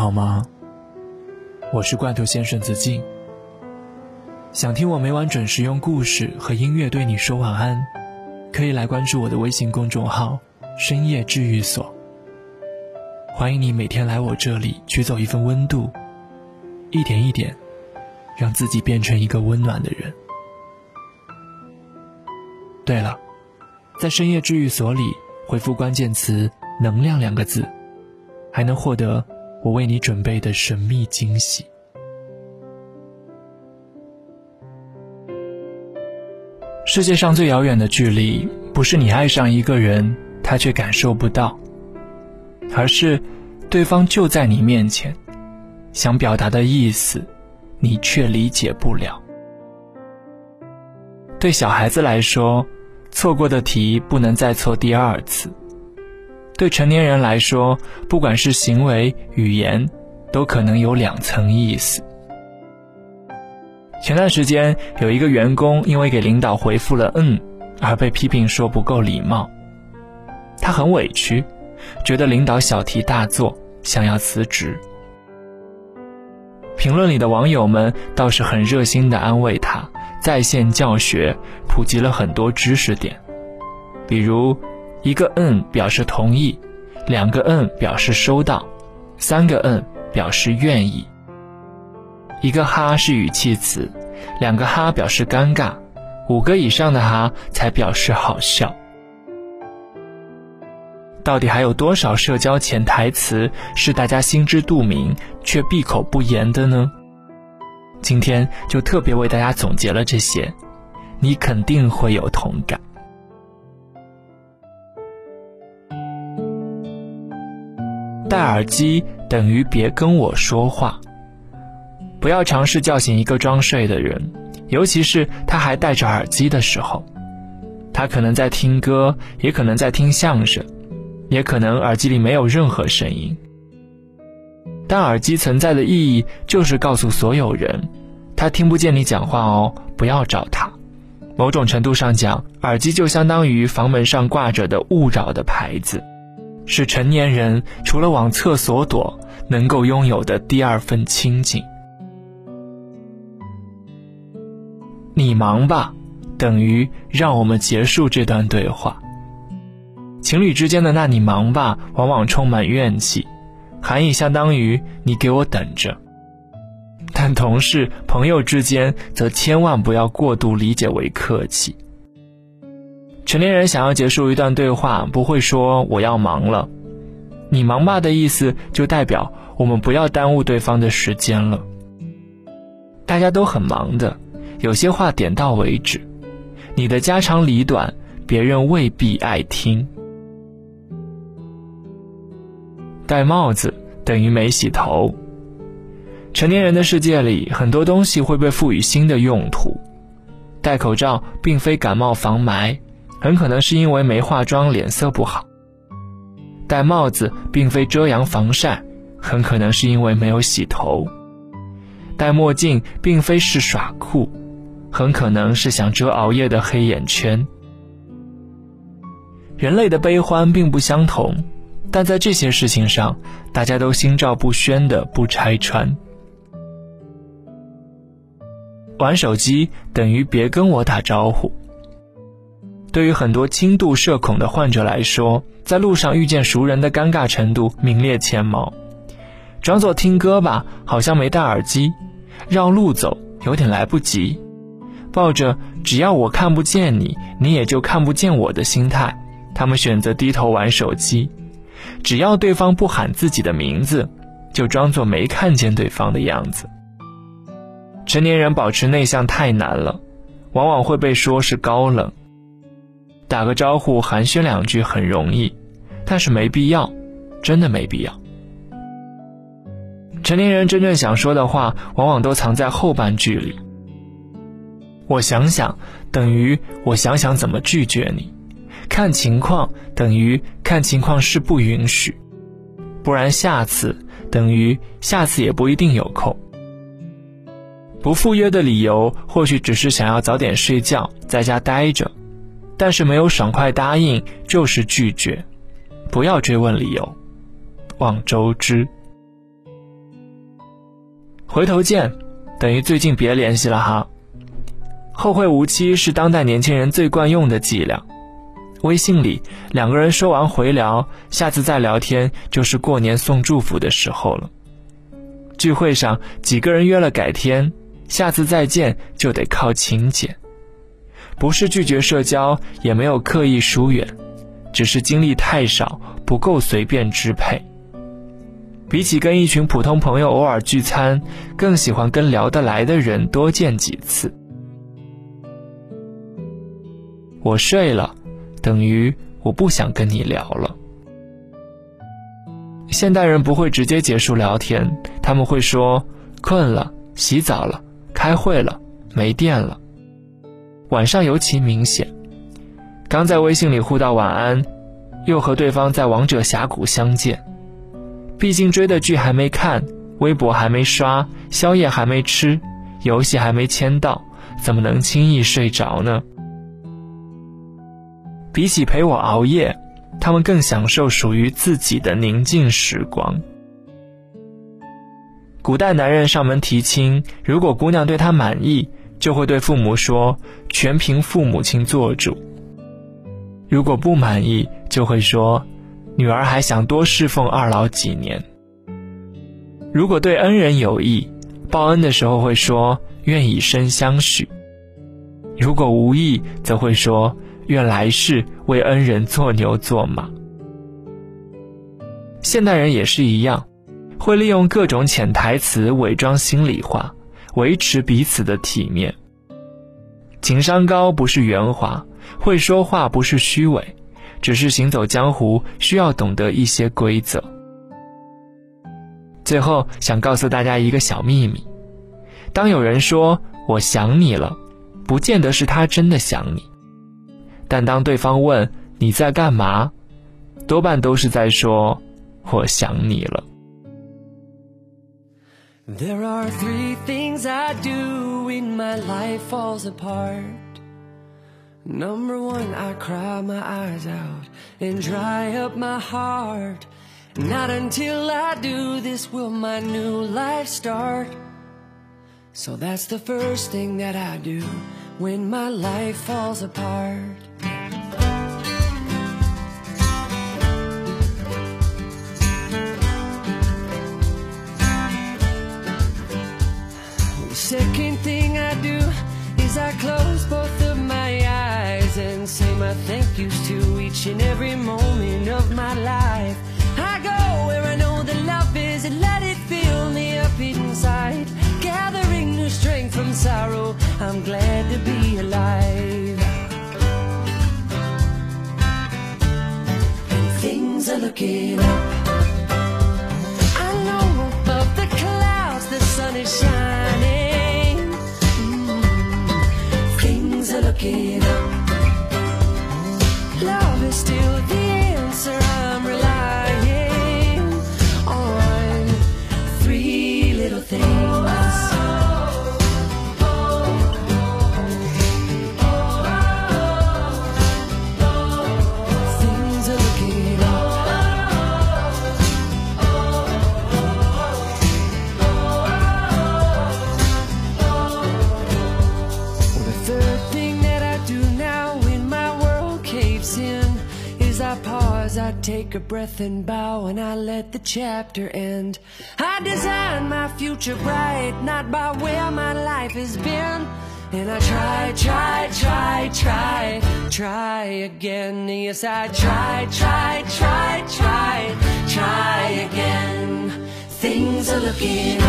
好吗？我是罐头先生子敬。想听我每晚准时用故事和音乐对你说晚安，可以来关注我的微信公众号“深夜治愈所”。欢迎你每天来我这里取走一份温度，一点一点，让自己变成一个温暖的人。对了，在深夜治愈所里回复关键词“能量”两个字，还能获得我为你准备的神秘惊喜。世界上最遥远的距离，不是你爱上一个人，他却感受不到，而是对方就在你面前，想表达的意思，你却理解不了。对小孩子来说，错过的题不能再错第二次；对成年人来说，不管是行为、语言，都可能有两层意思。前段时间，有一个员工因为给领导回复了“嗯”，而被批评说不够礼貌。他很委屈，觉得领导小题大做，想要辞职。评论里的网友们倒是很热心的安慰他，在线教学，普及了很多知识点，比如一个“嗯”表示同意，两个“嗯”表示收到，三个“嗯”表示愿意。一个哈是语气词，两个哈表示尴尬，五个以上的哈才表示好笑。到底还有多少社交潜台词是大家心知肚明却闭口不言的呢？今天就特别为大家总结了这些，你肯定会有同感。戴耳机等于别跟我说话。不要尝试叫醒一个装睡的人，尤其是他还戴着耳机的时候。他可能在听歌，也可能在听相声，也可能耳机里没有任何声音。但耳机存在的意义就是告诉所有人，他听不见你讲话哦，不要找他。某种程度上讲，耳机就相当于房门上挂着的勿扰的牌子，是成年人除了往厕所躲，能够拥有的第二份清静。你忙吧，等于让我们结束这段对话。情侣之间的“那你忙吧”往往充满怨气，含义相当于你给我等着。但同事、朋友之间则千万不要过度理解为客气。成年人想要结束一段对话，不会说“我要忙了”，“你忙吧”的意思就代表我们不要耽误对方的时间了。大家都很忙的。有些话点到为止，你的家长里短，别人未必爱听。戴帽子等于没洗头。成年人的世界里，很多东西会被赋予新的用途。戴口罩并非感冒防霾，很可能是因为没化妆，脸色不好。戴帽子并非遮阳防晒，很可能是因为没有洗头。戴墨镜并非是耍酷。很可能是想遮熬夜的黑眼圈。人类的悲欢并不相同，但在这些事情上，大家都心照不宣的不拆穿。玩手机等于别跟我打招呼。对于很多轻度社恐的患者来说，在路上遇见熟人的尴尬程度名列前茅。装作听歌吧，好像没戴耳机；绕路走，有点来不及。抱着只要我看不见你，你也就看不见我的心态，他们选择低头玩手机。只要对方不喊自己的名字，就装作没看见对方的样子。成年人保持内向太难了，往往会被说是高冷。打个招呼寒暄两句很容易，但是没必要，真的没必要。成年人真正想说的话，往往都藏在后半句里。我想想，等于我想想怎么拒绝你；看情况等于看情况是不允许；不然下次等于下次也不一定有空。不赴约的理由或许只是想要早点睡觉，在家待着，但是没有爽快答应就是拒绝。不要追问理由，望周知。回头见，等于最近别联系了哈。后会无期是当代年轻人最惯用的伎俩。微信里两个人说完回聊，下次再聊天就是过年送祝福的时候了。聚会上几个人约了改天，下次再见就得靠请柬。不是拒绝社交，也没有刻意疏远，只是精力太少，不够随便支配。比起跟一群普通朋友偶尔聚餐，更喜欢跟聊得来的人多见几次。我睡了，等于我不想跟你聊了。现代人不会直接结束聊天，他们会说困了、洗澡了、开会了、没电了。晚上尤其明显，刚在微信里互道晚安，又和对方在王者峡谷相见。毕竟追的剧还没看，微博还没刷，宵夜还没吃，游戏还没签到，怎么能轻易睡着呢？比起陪我熬夜，他们更享受属于自己的宁静时光。古代男人上门提亲，如果姑娘对他满意，就会对父母说全凭父母亲做主；如果不满意，就会说女儿还想多侍奉二老几年。如果对恩人有意，报恩的时候会说愿以身相许；如果无意，则会说。愿来世为恩人做牛做马。现代人也是一样，会利用各种潜台词伪装心里话，维持彼此的体面。情商高不是圆滑，会说话不是虚伪，只是行走江湖需要懂得一些规则。最后想告诉大家一个小秘密：当有人说我想你了，不见得是他真的想你。但当对方问你在干嘛，多半都是在说我想你了。There are three things I do when my life falls apart. Number one, I cry my eyes out and dry up my heart. Not until I do this will my new life start. So that's the first thing that I do when my life falls apart. Each and every moment of my life. I go where I know the love is and let it fill me up inside. Gathering new strength from sorrow, I'm glad to be alive. And things are looking up. I take a breath and bow and I let the chapter end. I design my future bright, not by where my life has been. And I try, try, try, try, try again. Yes, I try, try, try, try, try again. Things are looking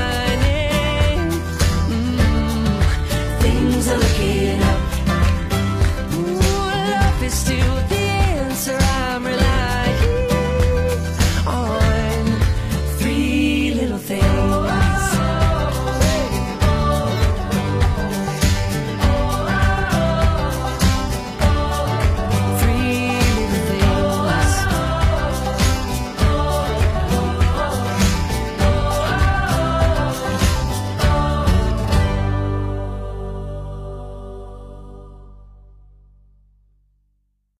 night.